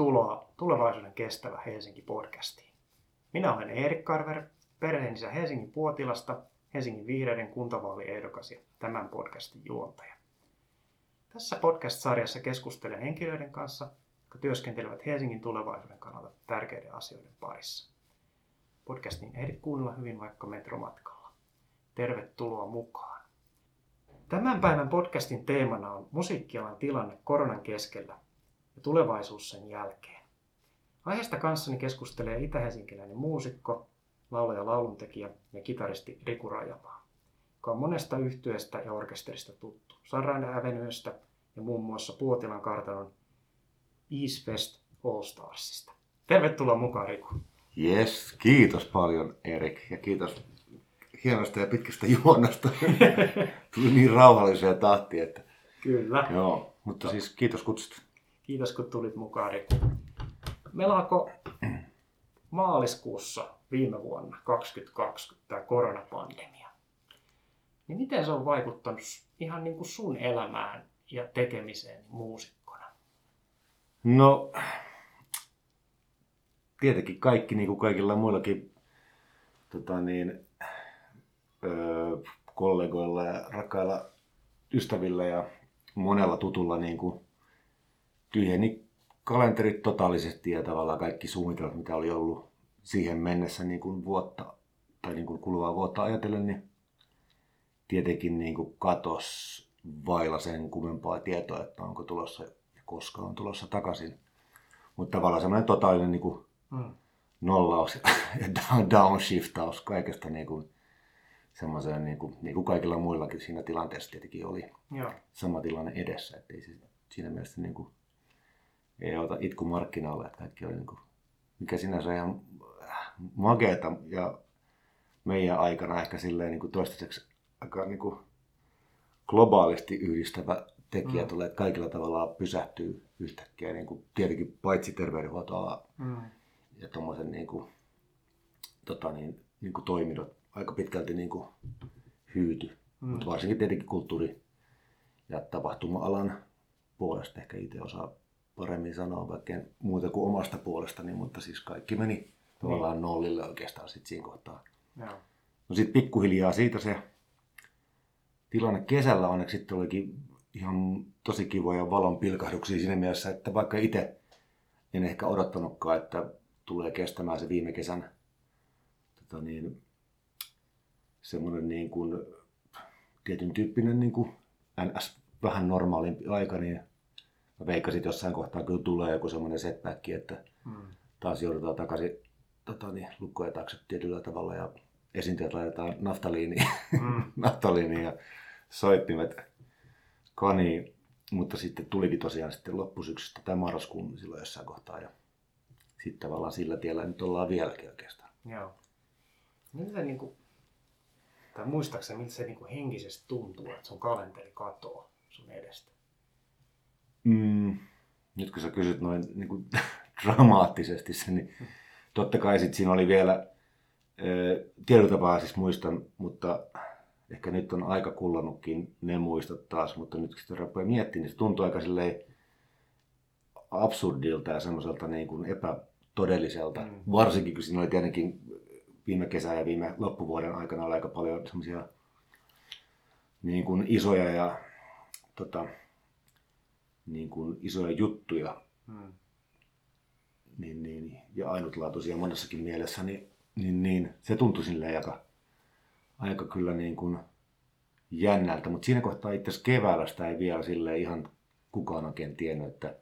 Tervetuloa Tulevaisuuden kestävä Helsinki-podcastiin. Minä olen Erik Karver, perheenisä Helsingin Puotilasta, Helsingin vihreiden kuntavaaliehdokas ja tämän podcastin juontaja. Tässä podcast-sarjassa keskustelen henkilöiden kanssa, jotka työskentelevät Helsingin tulevaisuuden kannalta tärkeiden asioiden parissa. Podcastin ehdit kuunnella hyvin vaikka metromatkalla. Tervetuloa mukaan! Tämän päivän podcastin teemana on musiikkialan tilanne koronan keskellä ja tulevaisuus sen jälkeen. Aiheesta kanssani keskustelee itä-helsinkiläinen muusikko, laulaja, lauluntekijä ja kitaristi Riku Rajamaa, joka on monesta yhtyeestä ja orkesterista tuttu. Sarran Avenuesta ja muun muassa Puotilan kartanon East West All Starsista. Tervetuloa mukaan Riku. Yes, kiitos paljon Erik ja kiitos hienosta ja pitkästä juonnosta. Tuli niin rauhalliseen tahti, että... Kyllä. Joo, mutta siis kiitos kutsusta. Kiitos kun tulit mukaan Riku. Meillä maaliskuussa viime vuonna 2020 tämä koronapandemia. Niin miten se on vaikuttanut ihan niin kuin sun elämään ja tekemiseen muusikkona? No, tietenkin kaikki, niin kuin kaikilla muillakin tota niin, öö, kollegoilla ja rakkailla ystävillä ja monella tutulla niin kuin tyhjeni kalenterit totaalisesti ja tavallaan kaikki suunnitelmat, mitä oli ollut siihen mennessä niin kuin vuotta tai niin kuin kuluvaa vuotta ajatellen, niin tietenkin niin kuin katos vailla sen kummempaa tietoa, että onko tulossa ja koska on tulossa takaisin. Mutta tavallaan semmoinen totaalinen niin kuin mm. nollaus ja downshiftaus kaikesta niin kuin semmoiseen, niin kuin, niin kuin kaikilla muillakin siinä tilanteessa tietenkin oli Joo. sama tilanne edessä. Että ei se, siinä mielessä niin kuin, ei ota itku markkinoille, että kaikki oli niin kuin, mikä sinänsä ihan makeeta ja meidän aikana ehkä silleen niin kuin toistaiseksi aika niin kuin globaalisti yhdistävä tekijä mm. tulee, että kaikilla tavalla pysähtyy yhtäkkiä, niin kuin tietenkin paitsi terveydenhuoltoala mm. ja tuommoisen niin kuin, tota niin, niin kuin toiminnot aika pitkälti niin kuin hyyty, mm. mutta varsinkin tietenkin kulttuuri- ja tapahtuma-alan puolesta ehkä itse osaa paremmin sanoa, vaikka en muuta kuin omasta puolestani, mutta siis kaikki meni tavallaan niin. nollille oikeastaan sit siinä kohtaa. Joo. No sitten pikkuhiljaa siitä se tilanne kesällä onneksi sitten olikin ihan tosi kivoja valon pilkahduksia siinä mielessä, että vaikka itse en ehkä odottanutkaan, että tulee kestämään se viime kesän tota niin, semmoinen niin kuin, tietyn tyyppinen niin kuin NS vähän normaalimpi aika, niin mä veikkasin, että jossain kohtaa kyllä tulee joku semmoinen setback, että mm. taas joudutaan takaisin tota, niin, lukkoja taakse tietyllä tavalla ja esiintyjät laitetaan naftaliiniin, mm. naftaliiniin ja soittimet kaniin. Mutta sitten tulikin tosiaan sitten loppusyksystä tai marraskuun silloin jossain kohtaa ja sitten tavallaan sillä tiellä nyt ollaan vieläkin oikeastaan. Joo. Miltä niin kuin, tai muistaakseni, miltä se niin kuin henkisesti tuntuu, että sun kalenteri katoaa sun edestä? Mm, nyt kun sä kysyt noin niin kuin, dramaattisesti se, niin totta kai sitten siinä oli vielä tietyllä siis muistan, mutta ehkä nyt on aika kullannutkin ne muistot taas, mutta nyt kun sitä rupeaa miettimään, niin se tuntuu aika silleen absurdilta ja semmoiselta niin kuin epätodelliselta. Mm. Varsinkin kun siinä oli tietenkin viime kesän ja viime loppuvuoden aikana oli aika paljon semmoisia niin kuin isoja ja tota, niin kuin isoja juttuja. Mm niin, niin, ja ainutlaatuisia monessakin mielessä, niin, niin, niin se tuntui silleen aika, aika kyllä niin kuin jännältä. Mutta siinä kohtaa itse asiassa keväällä sitä ei vielä sille ihan kukaan oikein tiennyt, että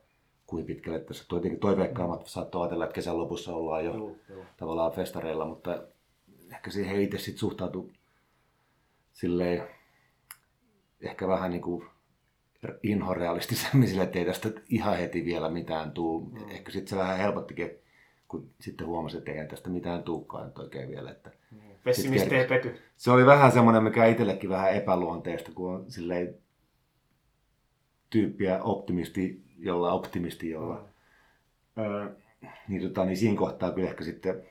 kuin pitkälle tässä. Tietenkin toiveikkaammat saattoi ajatella, että kesän lopussa ollaan jo joo, joo. tavallaan festareilla, mutta ehkä siihen itse sitten suhtautui silleen ehkä vähän niin kuin inhorealistisemmin sille, että ei tästä ihan heti vielä mitään tuu. Mm. Ehkä sitten se vähän helpottikin, kun sitten huomasi, että ei tästä mitään tuukkaan nyt oikein vielä. Että mm. Pessimisti ei pety. Se oli vähän semmoinen, mikä itsellekin vähän epäluonteista, kun on silleen tyyppiä optimisti, jolla optimisti, jolla. Mm. Öö, niin, tota, niin siinä kohtaa kyllä ehkä sitten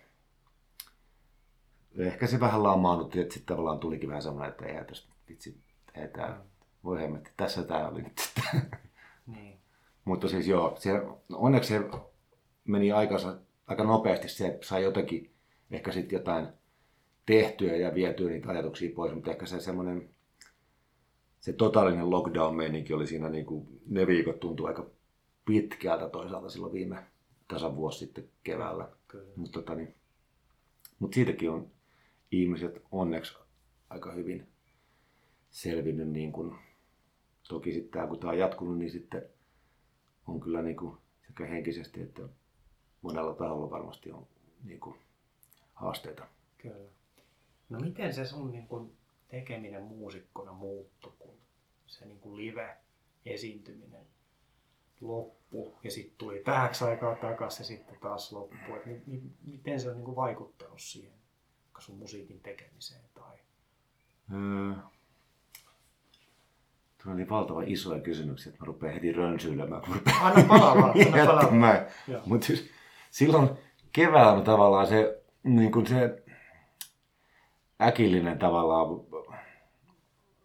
ehkä se vähän lamaannutti, että sitten tavallaan tulikin vähän semmoinen, että ei tästä vitsi, ei tämä mm voi hemmetti, tässä tämä oli nyt. Niin. Mutta siis joo, se, onneksi se meni aikansa aika nopeasti se, sai jotenkin ehkä sitten jotain tehtyä ja vietyä niitä ajatuksia pois, mutta ehkä se semmoinen se totaalinen lockdown-meininki oli siinä, niin kuin, ne viikot tuntui aika pitkältä toisaalta silloin viime tasan vuosi sitten keväällä. Mutta tota, niin, mut siitäkin on ihmiset onneksi aika hyvin selvinnyt. Niin kuin, toki sitten kun tämä on jatkunut, niin sitten on kyllä niin kuin, sekä henkisesti että monella taholla varmasti on niin kuin, haasteita. Kyllä. No miten se sun niin kuin, tekeminen muusikkona muuttui, kun se niin kuin live-esiintyminen loppu ja sitten tuli vähäksi aikaa takaisin ja sitten taas loppu. Et miten se on niin kuin vaikuttanut siihen sun musiikin tekemiseen? Tai... Öö, Tuo oli valtava isoja kysymyksiä, että mä rupean heti rönsyilemään. Kun rupean anna palaa Mutta siis, silloin keväällä tavallaan se, niin kuin se äkillinen tavallaan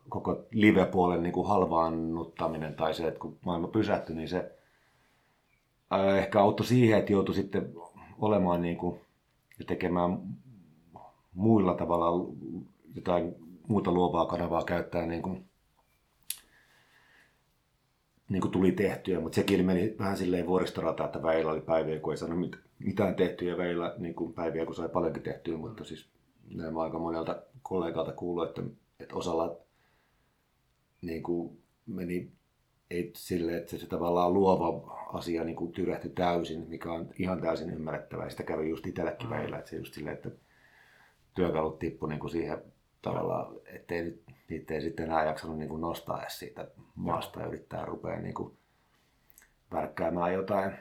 koko live-puolen niin kuin halvaannuttaminen tai se, että kun maailma pysähtyi, niin se ehkä auttoi siihen, että joutui sitten olemaan niin kuin, ja tekemään muilla tavalla jotain muuta luovaa kanavaa käyttää niin kuin, niin kuin tuli tehtyä, mutta sekin meni vähän silleen vuoristorata, että väillä oli päiviä, kun ei saanut mitään tehtyä ja väillä niin kuin päiviä, kun sai paljonkin tehtyä, mutta siis näin aika monelta kollegalta kuullut, että, että osalla niin kuin meni ei silleen, että se tavallaan luova asia niin kuin tyrähti täysin, mikä on ihan täysin ymmärrettävää. Sitä kävi just itsellekin mm. välillä, että se just silleen, että työkalut tippu niin kuin siihen tavallaan, ettei niitä ei sitten enää jaksanut niin nostaa edes siitä maasta ja yrittää rupea niin värkkäämään jotain.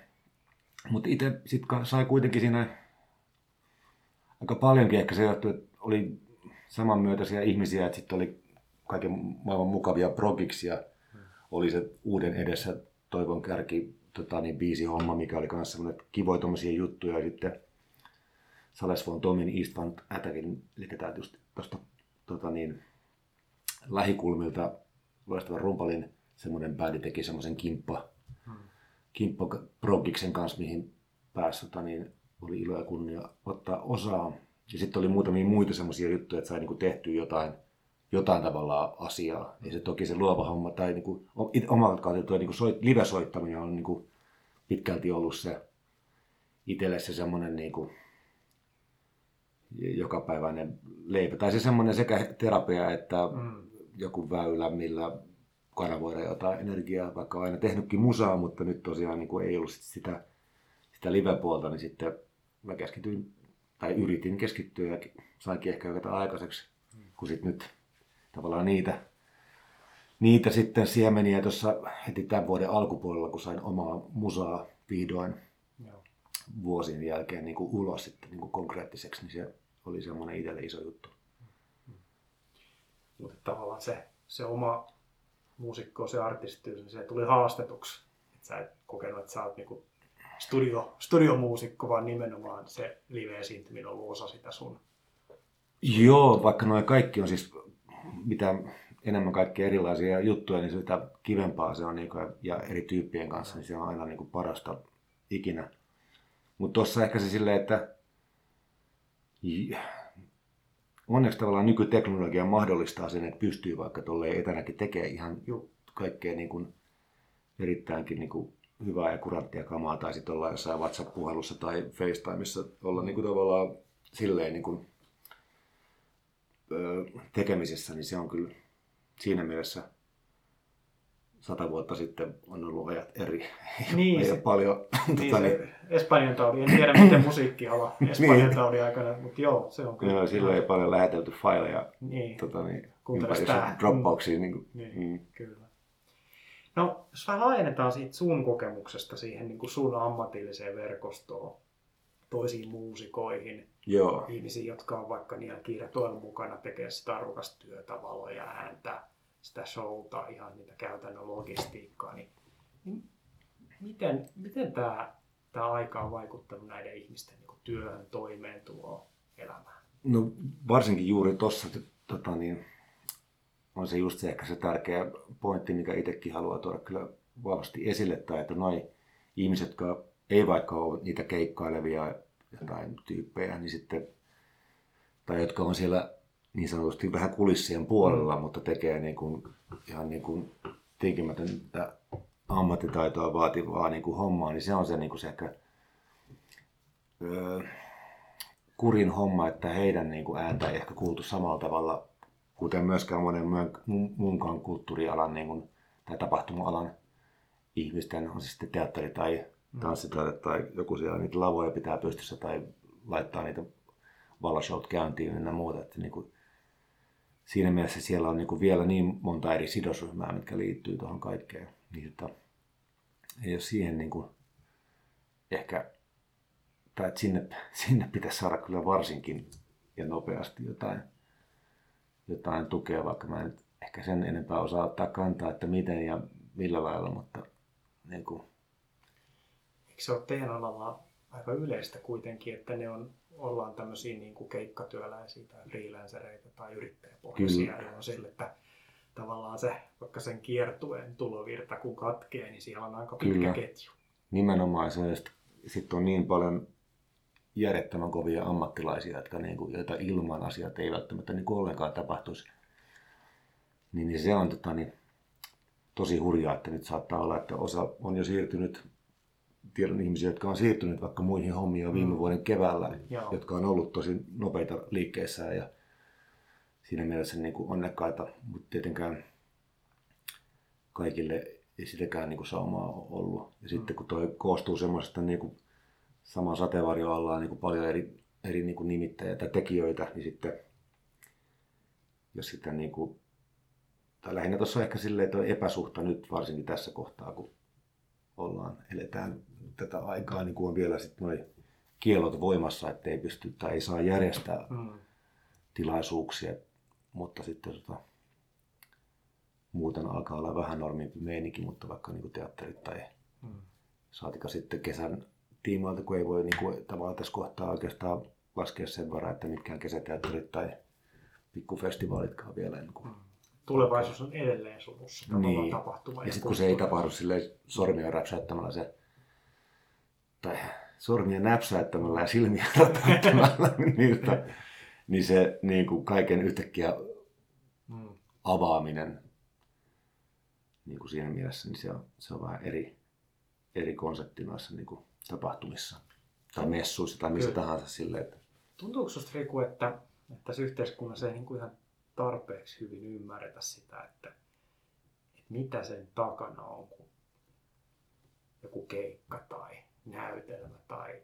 Mutta itse sitten sai kuitenkin siinä aika paljonkin ehkä se johtui, että oli samanmyötäisiä ihmisiä, että sitten oli kaiken maailman mukavia progiksia. Oli se uuden edessä Toivon kärki tota, niin biisi homma, mikä oli myös semmoinen kivoja juttuja. Ja sitten Sales von Tomin East Van Attackin, eli tuosta tota, niin, lähikulmilta loistava rumpalin semmoinen bändi teki semmoisen kimppa, hmm. kimppa progiksen kanssa, mihin pääsi tota, niin, oli ilo ja kunnia ottaa osaa. Ja sitten oli muutamia muita semmoisia juttuja, että sai niinku tehtyä jotain, jotain tavalla asiaa. Ja se toki se luova homma tai niinku, omalta kautta tuo niinku soit, live-soittaminen on niinku pitkälti ollut se itselle se semmoinen niinku, jokapäiväinen leipä. Tai se semmoinen sekä terapia että mm. joku väylä, millä kanavoida jotain energiaa, vaikka on aina tehnytkin musaa, mutta nyt tosiaan niin kuin ei ollut sitä, sitä live-puolta, niin sitten mä keskityin, tai yritin keskittyä ja sainkin ehkä jotain aikaiseksi, kun sitten nyt tavallaan niitä, niitä sitten siemeniä tuossa heti tämän vuoden alkupuolella, kun sain omaa musaa vihdoin Joo. vuosien jälkeen niin kuin ulos sitten niin kuin konkreettiseksi, niin se oli semmoinen itselle iso juttu. Mutta tavallaan se, se oma muusikko, se artisti, niin se tuli haastetuksi. Että sä et kokenut, että sä oot niinku studio, studiomuusikko, vaan nimenomaan se live-esiintyminen on ollut osa sitä sun. Joo, vaikka noin kaikki on siis, mitä enemmän kaikkia erilaisia juttuja, niin sitä kivempaa se on niin kuin, ja eri tyyppien kanssa, niin se on aina niin kuin parasta ikinä. Mutta tuossa ehkä se silleen, että onneksi tavallaan nykyteknologia mahdollistaa sen, että pystyy vaikka tuolle etänäkin tekemään ihan kaikkea niin kuin erittäinkin niin kuin hyvää ja kuranttia kamaa, tai sitten olla jossain WhatsApp-puhelussa tai FaceTimeissa olla niin kuin tavallaan silleen niin kuin, öö, tekemisissä, niin se on kyllä siinä mielessä sata vuotta sitten on ollut ajat eri. Niin, ei se, paljon. Niin, tota, niin. Espanjan taudi, en tiedä miten musiikkiala Espanjan niin. taudi aikana, mutta joo, se on kyllä. Joo, silloin ei paljon lähetelty faileja niin. tota, niin, droppauksiin. Niin, niin, mm. Kyllä. No, jos vähän laajennetaan siitä sun kokemuksesta siihen niin kuin sun ammatilliseen verkostoon, toisiin muusikoihin, Joo. ihmisiin, jotka on vaikka niillä kirjatoilla mukana, tekee sitä arvokasta työtä, valoja, ääntä, sitä showta, ihan niitä käytännön logistiikkaa, niin, niin miten, miten tämä, tämä aika on vaikuttanut näiden ihmisten niin työhön, toimeentuloon, elämään? No varsinkin juuri tuossa tota niin, on se just se ehkä se tärkeä pointti, mikä itsekin haluaa tuoda kyllä vahvasti esille, tai että noin ihmiset, jotka ei vaikka ole niitä keikkailevia jotain tyyppejä, niin sitten, tai jotka on siellä niin sanotusti vähän kulissien puolella, mm. mutta tekee niin kuin, ihan niin kuin tinkimätöntä ammattitaitoa vaativaa niin kuin hommaa, niin se on se, niin kuin se ehkä öö, kurin homma, että heidän niin kuin ääntä ei ehkä kuultu samalla tavalla, kuten myöskään monen muunkaan kulttuurialan niin kuin, tai tapahtuma-alan ihmisten, on se sitten teatteri tai mm. tanssitaide tai joku siellä niitä lavoja pitää pystyssä tai laittaa niitä valashowt käyntiin ja muuta. Että niin kuin, siinä mielessä siellä on niin vielä niin monta eri sidosryhmää, mitkä liittyy tuohon kaikkeen. Niin, että ei ole siihen niin kuin ehkä, tai että sinne, sinne pitäisi saada kyllä varsinkin ja nopeasti jotain, jotain tukea, vaikka mä en ehkä sen enempää osaa ottaa kantaa, että miten ja millä lailla, mutta niin kuin... Eikö se ole teidän alalla aika yleistä kuitenkin, että ne on, ollaan tämmöisiä niin kuin keikkatyöläisiä tai freelancereita tai yrittäjäpohjaisia, on sille, että tavallaan se, vaikka sen kiertueen tulovirta kun katkee, niin siellä on aika pitkä Kyllä. ketju. Nimenomaan se, että sitten on niin paljon järjettömän kovia ammattilaisia, jotka, niin kuin, joita ilman asiat ei välttämättä niin kuin ollenkaan tapahtuisi. Niin, niin se on tota, niin, tosi hurjaa, että nyt saattaa olla, että osa on jo siirtynyt, tiedon ihmisiä, jotka on siirtynyt vaikka muihin hommiin jo viime mm. vuoden keväällä, Joo. jotka on ollut tosi nopeita liikkeessä ja siinä mielessä niin kuin onnekkaita, mutta tietenkään kaikille ei sitäkään niin kuin saumaa ollut. Ja sitten kun toi koostuu semmoisesta niin kuin saman sateenvarjo alla niin kuin paljon eri, eri niin kuin nimittäjiä tai tekijöitä, niin sitten jos sitä niin kuin, tai lähinnä tuossa on ehkä silleen että epäsuhta nyt varsinkin tässä kohtaa, kun ollaan, eletään tätä aikaa, niin kuin on vielä sitten noin kielot voimassa, että ei pysty tai ei saa järjestää mm. tilaisuuksia mutta sitten tota, muuten alkaa olla vähän normimpi meininki, mutta vaikka niin kuin teatterit tai mm. saatika sitten kesän tiimoilta, kun ei voi niin kuin, tavallaan tässä kohtaa oikeastaan laskea sen varaa, että mitkään kesäteatterit tai pikkufestivaalitkaan vielä. Niin kuin, mm. Tulevaisuus on edelleen surussa niin. tapahtuma. Ja, ja sitten kun se ei tapahdu silleen sormia räpsäyttämällä se, tai sormia näpsäyttämällä ja silmiä räpsäyttämällä, niin, niin se niin kuin kaiken yhtäkkiä mm. avaaminen niin kuin siinä mielessä, niin se on, se on vähän eri, eri konsepti noissa niin kuin tapahtumissa tai messuissa tai missä Kyllä. tahansa silleen. Että... Tuntuuko sinusta Riku, että, että tässä yhteiskunnassa ei niin kuin ihan tarpeeksi hyvin ymmärretä sitä, että, että mitä sen takana on, kun joku keikka tai näytelmä tai,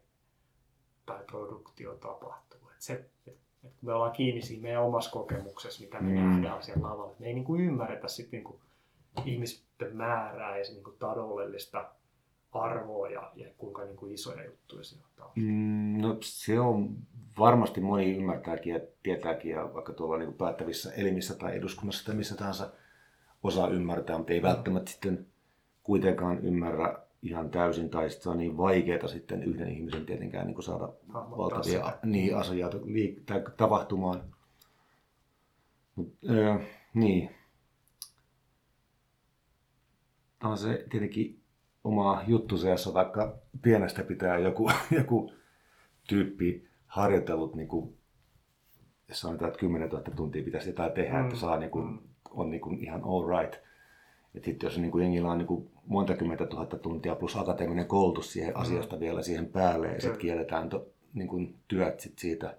tai produktio tapahtuu. Että se, että että me ollaan kiinni siinä meidän omassa kokemuksessa, mitä me mm. nähdään siellä lavalla. Me ei niin kuin ymmärretä sit niin kuin ihmisten määrää ja se niin kuin taloudellista arvoa ja, ja kuinka niin kuin isoja juttuja siinä on mm, No se on varmasti moni ymmärtääkin ja tietääkin ja vaikka tuolla niin päättävissä elimissä tai eduskunnassa tai missä tahansa osaa ymmärtää, mutta ei mm. välttämättä sitten kuitenkaan ymmärrä ihan täysin, tai se on niin vaikeaa sitten yhden ihmisen tietenkään niin saada valtavia niin, asioita liik- tapahtumaan. Mut, öö, niin. On se tietenkin oma juttu se, jos on vaikka pienestä pitää joku, joku tyyppi harjoitellut, niin kuin, jos sanotaan, että 10 000 tuntia pitäisi jotain tehdä, mm. että saa niin kuin, mm. on niin kuin ihan all right. Et sitten jos niin kuin jengillä on niin kuin monta kymmentä tuhatta tuntia plus akateeminen koulutus siihen mm. asiasta vielä siihen päälle ja sitten kielletään to, niin kuin työt sit siitä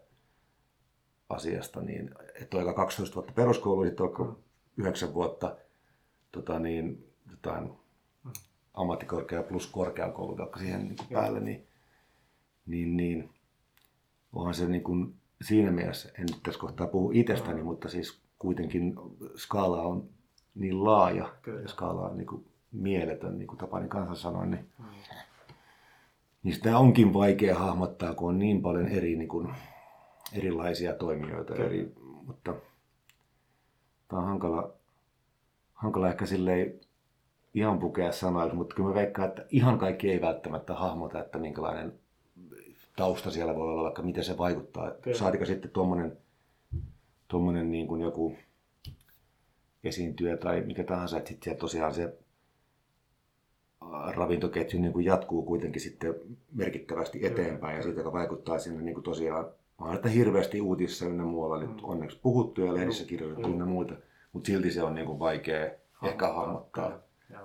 asiasta, niin että on 12 vuotta peruskoulu, sitten on mm. 9 vuotta tota niin, jotain mm. ammattikorkea plus korkeakoulu siihen niin kuin päälle, niin, niin, niin onhan se niin kuin, siinä mielessä, en nyt tässä kohtaa puhu itsestäni, mutta siis kuitenkin skaala on niin laaja Kyllä. ja skaala on niin kuin mieletön, niin kuin Tapani kanssa sanoi, niin, mm. niin sitä onkin vaikea hahmottaa, kun on niin paljon eri, niin kuin, erilaisia toimijoita. Eri, mutta tämä on hankala, hankala ehkä silleen ihan pukea sanoa, mutta kyllä mä veikkaan, että ihan kaikki ei välttämättä hahmota, että minkälainen tausta siellä voi olla, vaikka miten se vaikuttaa. Saatika sitten tuommoinen tuommoinen niin kuin joku esiintyjä tai mikä tahansa, että sitten tosiaan se ravintoketju niin kuin jatkuu kuitenkin sitten merkittävästi eteenpäin ja siitä, joka vaikuttaa sinne niin kuin tosiaan on että hirveästi uutisissa ynnä muualla nyt mm. onneksi puhuttu ja lehdissä kirjoitettu ynnä muuta, mutta silti se on niin kuin vaikea hahmottaa. ehkä hahmottaa.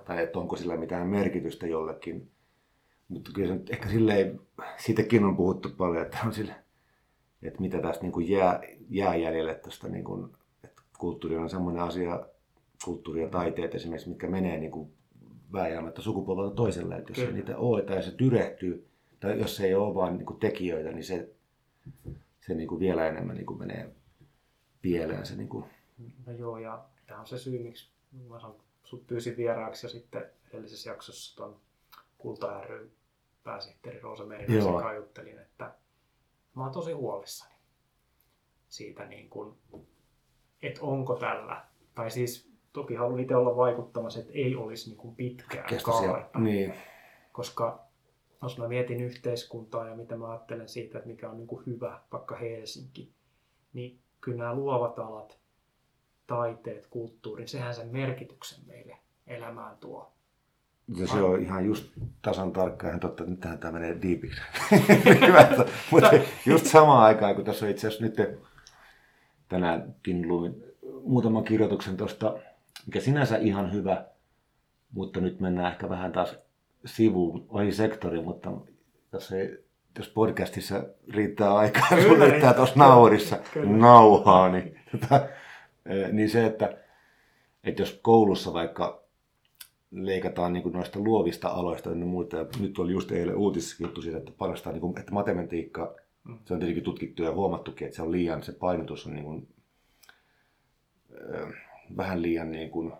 Tai että onko sillä mitään merkitystä jollekin. Mutta kyllä se nyt ehkä silleen, siitäkin on puhuttu paljon, että on sille, että mitä tästä niin kuin jää, jää jäljelle tästä, niin kuin, että kulttuuri on semmoinen asia, kulttuuri ja taiteet esimerkiksi, mitkä menee niin kuin vääjäämättä sukupolvelta toiselle, että jos Kyllä. ei niitä ole tai se tyrehtyy, tai jos se ei ole vaan niin kuin tekijöitä, niin se, se niin kuin vielä enemmän niin kuin menee pieleen. Se niin kuin... No joo, ja tämä on se syy, miksi mä sanon, sut pyysin vieraaksi ja sitten edellisessä jaksossa tuon Kulta ry pääsihteeri Roosa Merinen kanssa juttelin, että mä oon tosi huolissani siitä, niin kuin, että onko tällä, tai siis toki haluan itse olla vaikuttamassa, että ei olisi niin kuin pitkää kaarta. Niin. Koska jos mä mietin yhteiskuntaa ja mitä mä ajattelen siitä, että mikä on niin kuin hyvä, vaikka Helsinki, niin kyllä nämä luovat alat, taiteet, kulttuuri, sehän sen merkityksen meille elämään tuo. Ja se on ihan just tasan tarkkaan, ihan totta, että nythän tämä menee diipiksi. Mutta just samaan aikaan, kun tässä on itse asiassa nyt tänäänkin luin muutaman kirjoituksen tuosta, mikä sinänsä ihan hyvä, mutta nyt mennään ehkä vähän taas sivuun, ohi sektori, mutta jos, ei, jos podcastissa riittää aikaa, kun riittää. tuossa naurissa nauhaa, niin, tota, niin se, että, että jos koulussa vaikka leikataan niin kuin noista luovista aloista ja muuta. Ja nyt oli just eilen uutisissa juttu siitä, että parasta niin kuin, että matematiikka, mm. se on tietenkin tutkittu ja huomattukin, että se on liian, se painotus on niin kuin, äh, vähän liian niin kuin,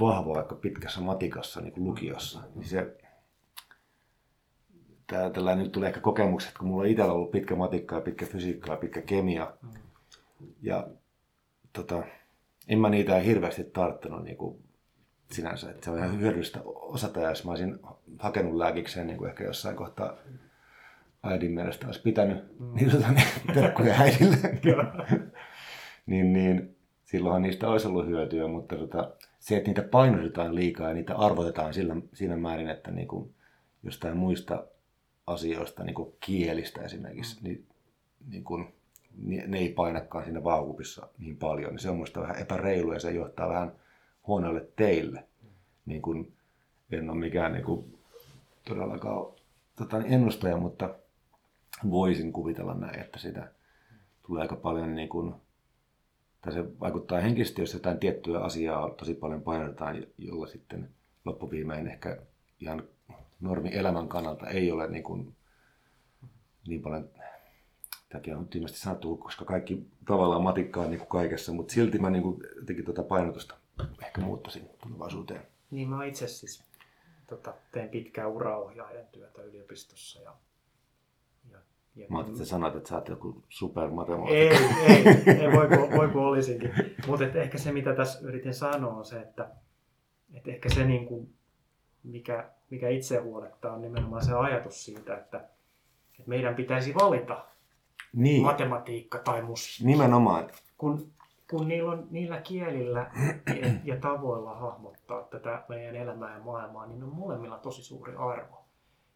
vahva vaikka pitkässä matikassa niin kuin lukiossa. Niin se, tää, tällä nyt tulee ehkä kokemukset, kun mulla on itsellä ollut pitkä matikka ja pitkä fysiikka ja pitkä kemia. Mm. Ja tota, en mä niitä hirveästi tarttunut niin kuin sinänsä. Että se on ihan hyödyllistä osata, ja jos mä olisin hakenut lääkikseen niin kuin ehkä jossain kohtaa äidin mielestä olisi pitänyt, mm. niin, tota, niin terkkuja äidille. niin, niin silloinhan niistä olisi ollut hyötyä, mutta tota, se, että niitä painotetaan liikaa ja niitä arvotetaan sillä, siinä määrin, että niin kuin jostain muista asioista, niin kuin kielistä esimerkiksi, mm. niin, niin kuin, ne ei painakaan siinä vaakupissa niin paljon. Niin se on minusta vähän epäreilu ja se johtaa vähän huonoille teille. Niin kuin, en ole mikään niin kuin, todellakaan tota, ennustaja, mutta voisin kuvitella näin, että sitä tulee aika paljon niin kuin, tai se vaikuttaa henkisesti, jos jotain tiettyä asiaa tosi paljon painotetaan, jolla sitten loppuviimein ehkä ihan normi elämän kannalta ei ole niin, kuin, niin paljon tämäkin on tyhmästi sanottu, koska kaikki tavallaan matikkaa niin kuin kaikessa, mutta silti mä niin kuin, jotenkin tuota painotusta ehkä muuttaisin tulevaisuuteen. Niin mä itse siis tota, tein pitkää uraohjaajan työtä yliopistossa ja ja, ja Mä ajattelin, että sanat, että sä oot joku supermatemaatikko. Ei, ei, ei voi, kun, voi kun olisinkin. Mutta ehkä se, mitä tässä yritin sanoa, on se, että, että ehkä se, niin kuin, mikä, mikä itse huolettaa, on nimenomaan se ajatus siitä, että, että meidän pitäisi valita niin. matematiikka tai musiikki. Nimenomaan. Kun kun niillä on niillä kielillä ja, ja tavoilla hahmottaa tätä meidän elämää ja maailmaa, niin on molemmilla tosi suuri arvo.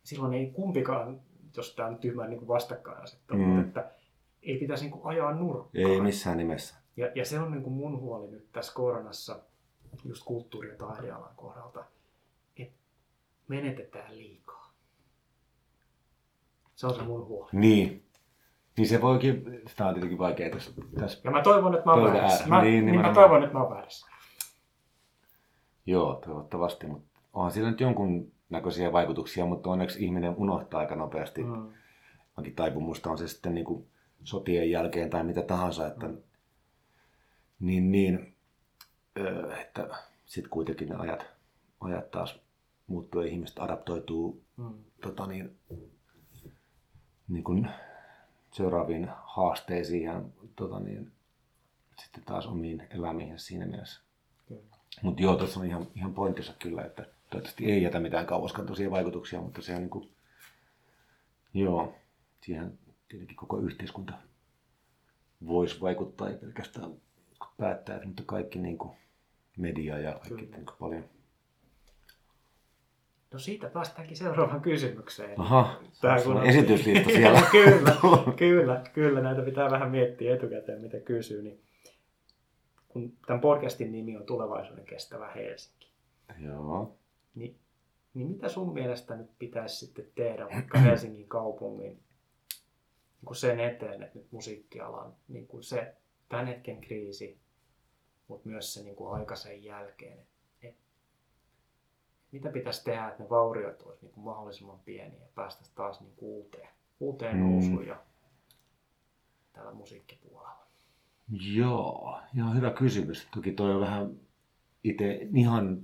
Silloin ei kumpikaan, jos tämä on tyhmä niin vastakkainasettelu, mm. että ei pitäisi niin kuin ajaa nurkkaan. Ei missään nimessä. Ja, ja se on niin kuin mun huoli nyt tässä koronassa, just kulttuuri- ja taidealan kohdalta, että menetetään liikaa. Se on se mun huoli. Niin, niin se voikin, sitä on tietenkin vaikea tässä. tässä ja mä toivon, että mä oon väärässä. Mä, niin, niin, mä toivon, että mä oon väärässä. Joo, toivottavasti, mutta onhan sillä nyt jonkun näköisiä vaikutuksia, mutta onneksi ihminen unohtaa aika nopeasti. Mm. Onkin taipumusta on se sitten niin kuin sotien jälkeen tai mitä tahansa, että mm. niin, niin että sitten kuitenkin ne ajat, ajat taas muuttuu ja ihmiset adaptoituu mm. tota niin, niin kuin seuraaviin haasteisiin ja tota niin, sitten taas omiin elämiin siinä mielessä. Mutta joo, tuossa on ihan, ihan pointissa kyllä, että toivottavasti ei jätä mitään kauaskantoisia vaikutuksia, mutta se on niin kuin, joo, siihen tietenkin koko yhteiskunta voisi vaikuttaa, ei pelkästään päättää, mutta kaikki niin kuin media ja kaikki niin kuin paljon. No siitä päästäänkin seuraavaan kysymykseen. Aha, sulla kun on esityslista siellä. kyllä, kyllä, kyllä, näitä pitää vähän miettiä etukäteen, mitä kysyy. Niin kun tämän podcastin nimi on Tulevaisuuden kestävä Helsinki, Joo. niin, niin mitä sun mielestä nyt pitäisi sitten tehdä vaikka Helsingin kaupungin niin kuin sen eteen, että nyt musiikkialan niin kuin se tämän hetken kriisi, mutta myös se niin kuin aika sen jälkeen, että et, mitä pitäisi tehdä, että ne vauriot olisi niin kuin mahdollisimman pieniä ja päästäisiin taas niin kuin uuteen, uuteen Mm. nousuun ja tällä musiikkipuolella. Joo, ihan hyvä kysymys. Toki toi on vähän itse ihan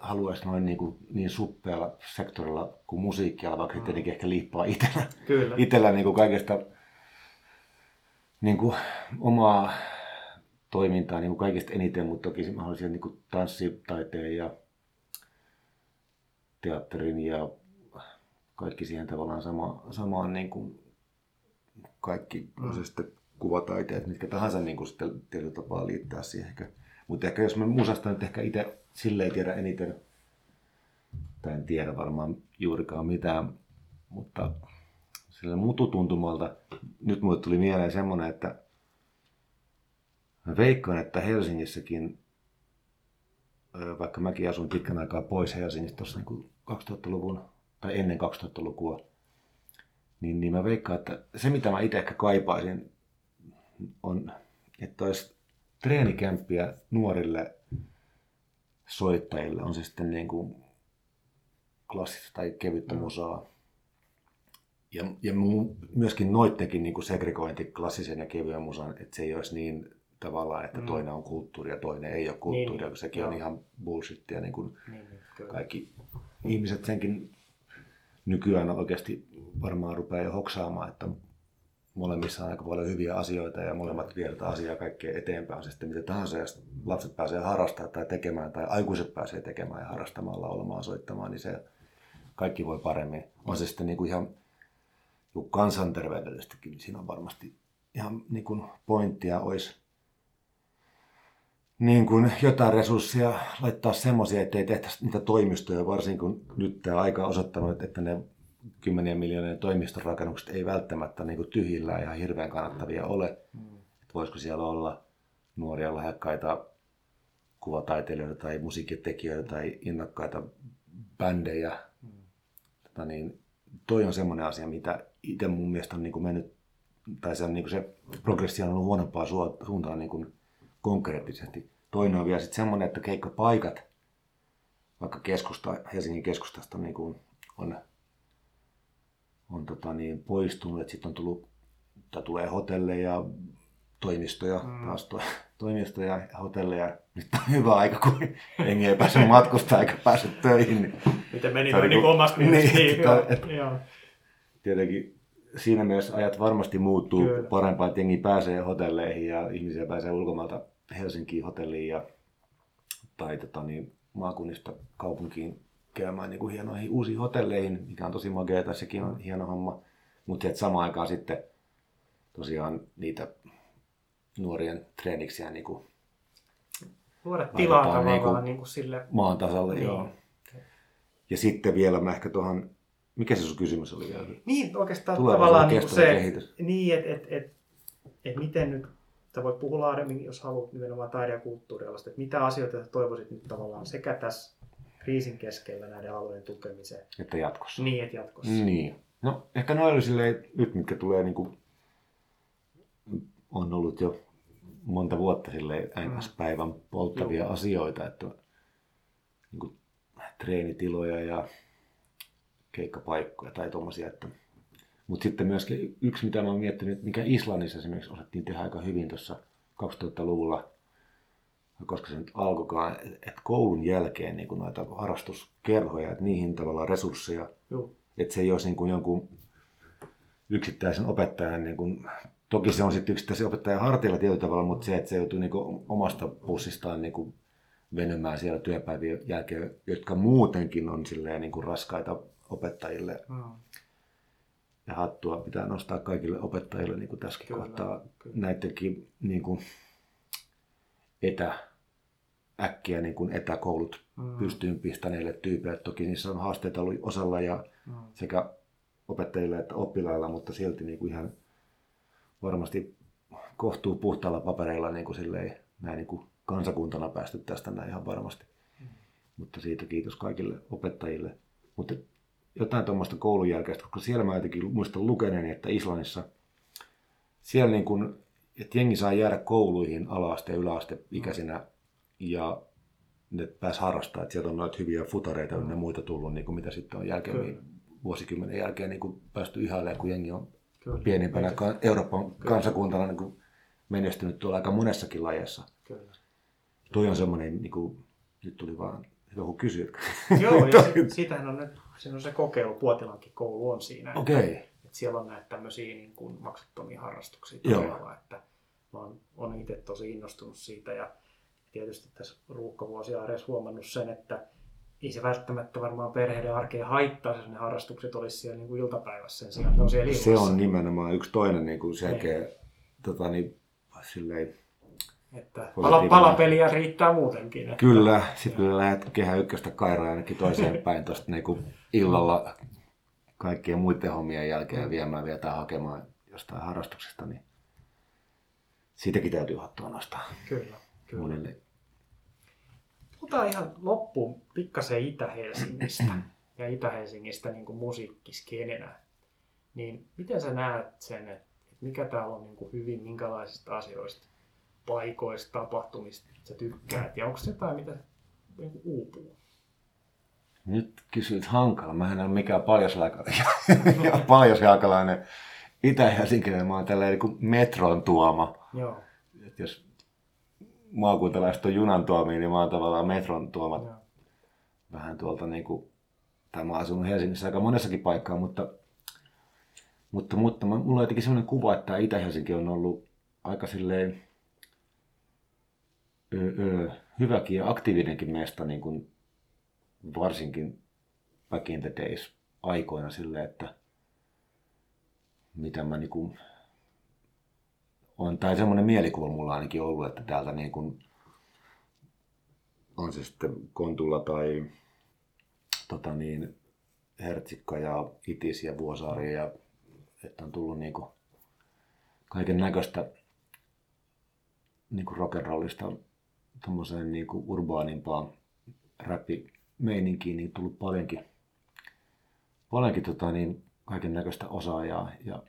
haluaisi noin niin, kuin, niin suppealla sektorilla kuin musiikkialla, vaikka Mm. mm. tietenkin ehkä liippaa itsellä, Kyllä. itsellä niin kuin kaikesta niin kuin omaa toimintaa niin kuin kaikista eniten, mutta toki mä haluaisin niin kuin tanssitaiteen ja teatterin ja kaikki siihen tavallaan sama, samaan niin kuin kaikki, se sitten kuvataiteet, mitkä tahansa niin kuin sitten tietyllä tapaa liittää siihen. Ehkä. Mutta ehkä jos mä musasta nyt ehkä itse silleen tiedä eniten, tai en tiedä varmaan juurikaan mitään, mutta sillä mututuntumalta nyt mulle tuli mieleen semmoinen, että mä veikkaan, että Helsingissäkin, vaikka mäkin asuin pitkän aikaa pois Helsingistä tuossa niin 2000-luvun tai ennen 2000-lukua, niin, niin mä veikkaan, että se mitä mä itse ehkä kaipaisin on, että olisi treenikämppiä nuorille soittajille, on se sitten niin kuin klassista tai kevyttä Mm. musaa. Ja, ja myöskin noittenkin niin kuin segregointi klassisen ja kevyen musan, että se ei olisi niin tavallaan, että Mm. toinen on kulttuuri ja toinen ei ole kulttuuria, Niin, kun sekin joo. on ihan bullshittia, niin kuin Niin, niin, kaikki ihmiset senkin nykyään oikeasti varmaan rupeaa jo hoksaamaan, että molemmissa on aika paljon hyviä asioita ja molemmat viedät asiaa kaikkea eteenpäin. Se sitten mitä tahansa, jos lapset pääsee harrastamaan tai tekemään tai aikuiset pääsee tekemään ja harrastamaan, laulamaan, soittamaan, niin se kaikki voi paremmin. On se sitten niin kuin ihan joku kansanterveydellisestikin, niin siinä on varmasti ihan niin kuin pointtia olisi niin kuin jotain resursseja laittaa semmoisia, ettei tehtäisi niitä toimistoja, varsinkin kun nyt tämä aika on osoittanut, että ne kymmenien miljoonien toimistorakennukset ei välttämättä niin kuin tyhjillä ihan hirveän kannattavia ole. Että voisiko siellä olla nuoria lahjakkaita kuvataiteilijoita tai musiikkitekijöitä tai innokkaita bändejä. Tota niin, toi on semmoinen asia, mitä itse mun mielestä on niin kuin mennyt, tai se, on niin kuin se progressio on ollut huonompaa suuntaan niin kuin konkreettisesti. Toinen on vielä sitten semmoinen, että keikkapaikat, vaikka keskusta, Helsingin keskustasta niin kuin on, on tota niin, poistunut, että sitten on tullut, tai tulee hotelleja, toimistoja, Mm. taas to, toimistoja, hotelleja. Nyt on hyvä aika, kun jengi ei pääse matkustaa eikä pääse töihin. Niin Miten meni noin niinku- niin omasta niin, Niin, joo, et- joo. tietenkin siinä mielessä ajat varmasti muuttuu. Kyllä. parempaan, että jengi pääsee hotelleihin ja ihmisiä pääsee ulkomailta Helsinkiin hotelliin ja, tai tota, niin, maakunnista kaupunkiin käymään niin kuin hienoihin uusiin hotelleihin, mikä on tosi makeata, sekin on hieno homma. Mutta samaan aikaan sitten tosiaan niitä nuorien treeniksiä niin kuin Luoda tilaa tavallaan niin, niin kuin sille. maan tasalle. Niin. Joo. Ja sitten vielä mä ehkä tuohon, mikä se sun kysymys oli vielä? Niin, oikeastaan Tulevaisuuden tavallaan niin se, kehitys. niin, että et, et, et miten nyt, sä voit puhua laajemmin, jos haluat nimenomaan taide- ja kulttuurialasta, että mitä asioita sä toivoisit nyt tavallaan sekä tässä kriisin keskellä näiden alueiden tukemiseen, Että jatkossa. niin että jatkossa. Niin. No ehkä noin oli silleen, nyt mitkä tulee niin kuin, on ollut jo monta vuotta silleen ns. päivän polttavia Joo. asioita, että niin kuin, treenitiloja ja keikkapaikkoja tai tommosia, että mutta sitten myöskin yksi, mitä mä oon miettinyt, mikä Islannissa esimerkiksi osattiin tehdä aika hyvin tuossa 2000-luvulla, koska se nyt alkoikaan, että koulun jälkeen niin kuin noita harrastuskerhoja, että niihin tavallaan resursseja, Joo. että se ei olisi niin kuin jonkun yksittäisen opettajan, niin kuin, toki se on sitten yksittäisen opettajan hartilla tietyllä tavalla, mutta se, että se joutuu niin kuin omasta pussistaan niin kuin venymään siellä työpäivien jälkeen, jotka muutenkin on silleen niin kuin raskaita opettajille. Mm. Ja hattua pitää nostaa kaikille opettajille niin kuin tässäkin Kyllä, kohtaa kyllä. näidenkin niin kuin etä äkkiä niin kuin etäkoulut mm. pystyyn pistäneille tyypeille. Toki niissä on haasteita ollut osalla ja mm. sekä opettajilla että oppilailla, mutta silti niin kuin ihan varmasti kohtuu puhtaalla papereilla niin kuin silleen, näin niin kuin kansakuntana päästy tästä näin ihan varmasti. Mm. Mutta siitä kiitos kaikille opettajille. Mutta jotain tuommoista koulun jälkeistä, koska siellä mä jotenkin muistan lukeneeni, että Islannissa siellä niin kuin, että jengi saa jäädä kouluihin ala-aste ja yläaste ikäisinä ja ne pääs harrastaa, että sieltä on noita hyviä futareita ja muita tullut, niin kuin mitä sitten on jälkeen, niin vuosikymmenen jälkeen niin kuin päästy ihailemaan, kun jengi on Kyllä. pienimpänä Euroopan Kyllä. kansakuntana niin kuin menestynyt tuolla aika monessakin lajeissa. Kyllä. Toi on semmoinen, niin kuin, nyt tuli vaan joku kysyä. Joo, ja se, siitähän on nyt, siinä on se kokeilu, Puotilankin koulu on siinä. Okei. Okay. Että, siellä on näitä tämmöisiä niin kuin maksuttomia harrastuksia todella, että mä oon, oon itse tosi innostunut siitä ja tietysti tässä ruuhkavuosiaareessa huomannut sen, että ei se välttämättä varmaan perheiden arkeen haittaa, jos ne harrastukset olisi siellä niin kuin iltapäivässä sen sijaan, on siellä Se on nimenomaan yksi toinen niin kuin selkeä, niin. tota, niin, silleen, että pala, palapeliä riittää muutenkin. Että... Kyllä, sitten kun lähdet kehä ykköstä kairaan ainakin toiseen päin tuosta niin illalla kaikkien muiden hommien jälkeen viemään vielä tai hakemaan jostain harrastuksesta, niin siitäkin täytyy hattua nostaa. Kyllä, kyllä. Monille Puhutaan ihan loppuun pikkasen Itä-Helsingistä ja Itä-Helsingistä niin musiikkiskenenä. Niin miten sä näet sen, että mikä täällä on niin kuin hyvin, minkälaisista asioista, paikoista, tapahtumista sä tykkäät ja onko se jotain, mitä niin uupuu? Nyt kysyt hankala. Mä en ole mikään paljasjalkalainen. paljasjalkalainen Itä-Helsinkiläinen. Mä oon tällainen niin metron tuoma. Joo. Et jos maakuntalaiset on junan tuomia, niin mä oon tavallaan metron tuomat ja. vähän tuolta niin kuin, tai mä asun Helsingissä aika monessakin paikkaa, mutta, mutta, mutta mulla on jotenkin sellainen kuva, että Itä-Helsinki on ollut aika silleen hyväkin ja aktiivinenkin mesta, niin kuin varsinkin back in the days aikoina silleen, että mitä mä niin kuin on, tai semmoinen mielikuva mulla ainakin ollut, että täältä niin kuin, on se sitten Kontulla tai tota niin, Hertsikka ja Itis ja Vuosaari ja että on tullut niin kuin kaiken näköistä niin rock'n'rollista tuommoiseen niin kuin urbaanimpaan räppimeininkiin, niin tullut paljonkin, paljonkin tota niin, kaiken näköistä osaajaa ja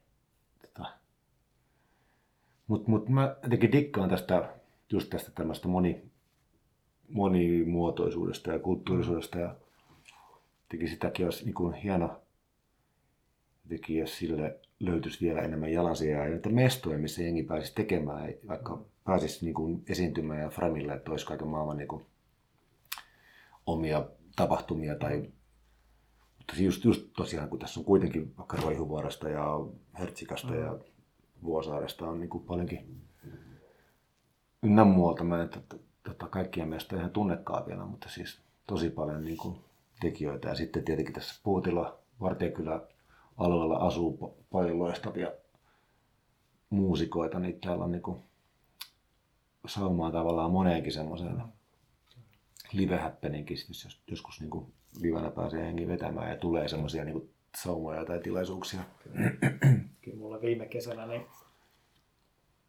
mutta mut mä jotenkin dikkaan tästä, just tästä tämmöistä moni, monimuotoisuudesta ja kulttuurisuudesta ja teki sitäkin olisi niin kuin hieno teki, jos sille löytyisi vielä enemmän jalansijaa ja näitä mestoja, missä jengi pääsisi tekemään, vaikka pääsisi niin kuin esiintymään ja framille, että olisi kaiken maailman niin kuin omia tapahtumia tai mutta just, just tosiaan, kun tässä on kuitenkin vaikka Roihuvuoresta ja Hertsikasta mm. ja Vuosaaresta on niin kuin paljonkin ynnä muualta. Mä en tota, kaikkia meistä ihan tunnekaan vielä, mutta siis tosi paljon niin kuin tekijöitä. Ja sitten tietenkin tässä Puutila, Vartijakylä alueella asuu paljon loistavia muusikoita, niin täällä on niin kuin saumaa tavallaan moneenkin semmoiseen live jos joskus niin kuin livenä pääsee hengi vetämään ja tulee semmoisia niin saumoja tai tilaisuuksia. Kyllä mulla viime kesänä niin,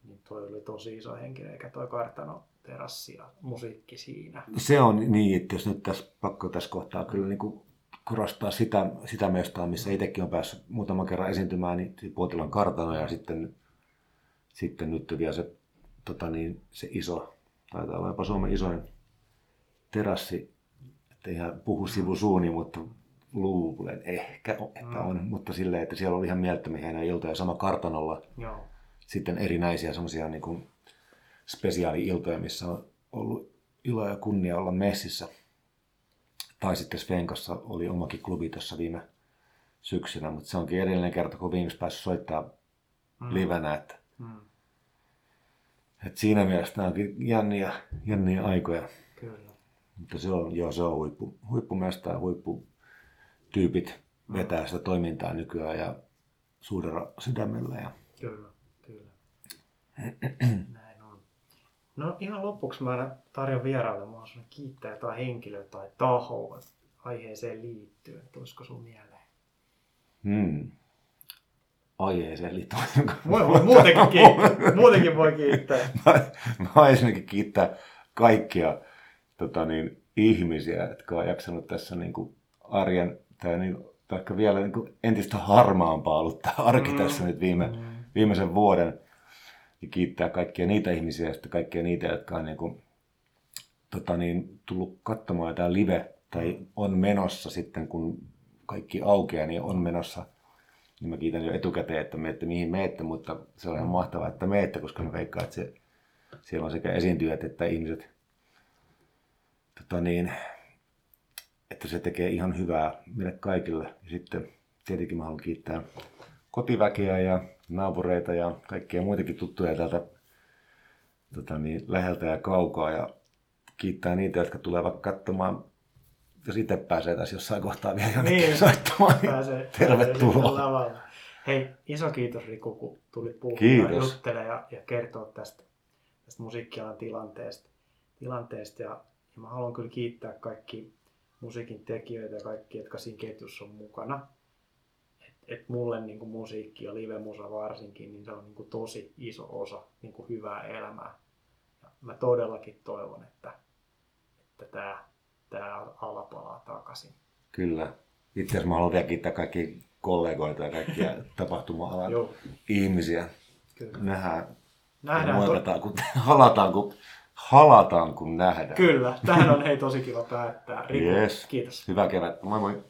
niin toi oli tosi iso henkilö, eikä toi kartano terassi ja musiikki siinä. Se on niin, että jos nyt tässä pakko tässä kohtaa kyllä niin kuin korostaa sitä, sitä mestaa, missä itsekin on päässyt muutaman kerran esiintymään, niin Puotilan kartano ja sitten, sitten nyt vielä se, tota niin, se iso, taitaa olla jopa Suomen isoin terassi, että ihan puhu sivusuuni, mutta luulen ehkä, että mm. on, mutta silleen, että siellä oli ihan mielettömiä hienoja iltoja sama kartanolla. Joo. Sitten erinäisiä semmoisia niin spesiaali-iltoja, missä on ollut ilo ja kunnia olla messissä. Tai sitten Svenkassa oli omakin klubi tuossa viime syksynä, mutta se onkin edellinen kerta, kun viimeksi päässyt soittaa mm. livenä, että, mm. että siinä mielessä onkin jänniä, jänniä aikoja. Kyllä. Mutta se on, joo, se on huippu, huippumesta ja huippu tyypit vetää sitä toimintaa nykyään ja suurella sydämellä. Ja... Kyllä, kyllä. Näin. No ihan lopuksi mä aina tarjon vieraille mahdollisuuden kiittää jotain henkilöä tai tahoa aiheeseen liittyen. Tulisiko sun mieleen? Hmm. Aiheeseen liittyen. Voi, voi muutenkin kiittää. Muutenkin voi kiittää. mä, mä ensinnäkin kiittää kaikkia tota niin, ihmisiä, jotka on jaksanut tässä niin kuin arjen, tai, niin, tai vielä niin kuin entistä harmaampaa ollut tämä arki mm. tässä nyt viime, mm. viimeisen vuoden. Ja kiittää kaikkia niitä ihmisiä ja sitten kaikkia niitä, jotka on niin kuin, tota niin, tullut katsomaan tämä live tai on menossa sitten, kun kaikki aukeaa, niin on menossa. Niin mä kiitän jo etukäteen, että menette mihin meette, mutta se on ihan mahtavaa, että meette, koska mä veikkaan, että se, siellä on sekä esiintyjät että ihmiset, tota niin, että se tekee ihan hyvää meille kaikille. Ja sitten tietenkin mä haluan kiittää kotiväkeä ja naapureita ja kaikkia muitakin tuttuja täältä tota niin, läheltä ja kaukaa. Ja kiittää niitä, jotka tulevat katsomaan jos itse pääsee tässä jossain kohtaa vielä jonnekin niin, soittamaan, niin pääsee, tervetuloa. Pääsee Hei, iso kiitos Riku, kun tulit puhumaan ja juttelemaan ja, ja kertoa tästä, tästä musiikkialan tilanteesta. tilanteesta ja, ja mä haluan kyllä kiittää kaikki musiikin tekijöitä ja kaikki, jotka siinä ketjussa on mukana. Et, mulle niin kuin musiikki ja live-musa varsinkin, niin se on niin kuin tosi iso osa niin kuin hyvää elämää. Ja mä todellakin toivon, että, että tämä tämä ala palaa takaisin. Kyllä. Itse asiassa mä haluan vielä kiittää kaikki kollegoita ja kaikkia tapahtuma-alan ihmisiä. Kyllä. Nähdään, nähdään moikataan, kun halataan, kun halataan, kun nähdään. Kyllä, tähän on hei tosi kiva päättää. Riku, yes. kiitos. Hyvää kevättä. Moi moi.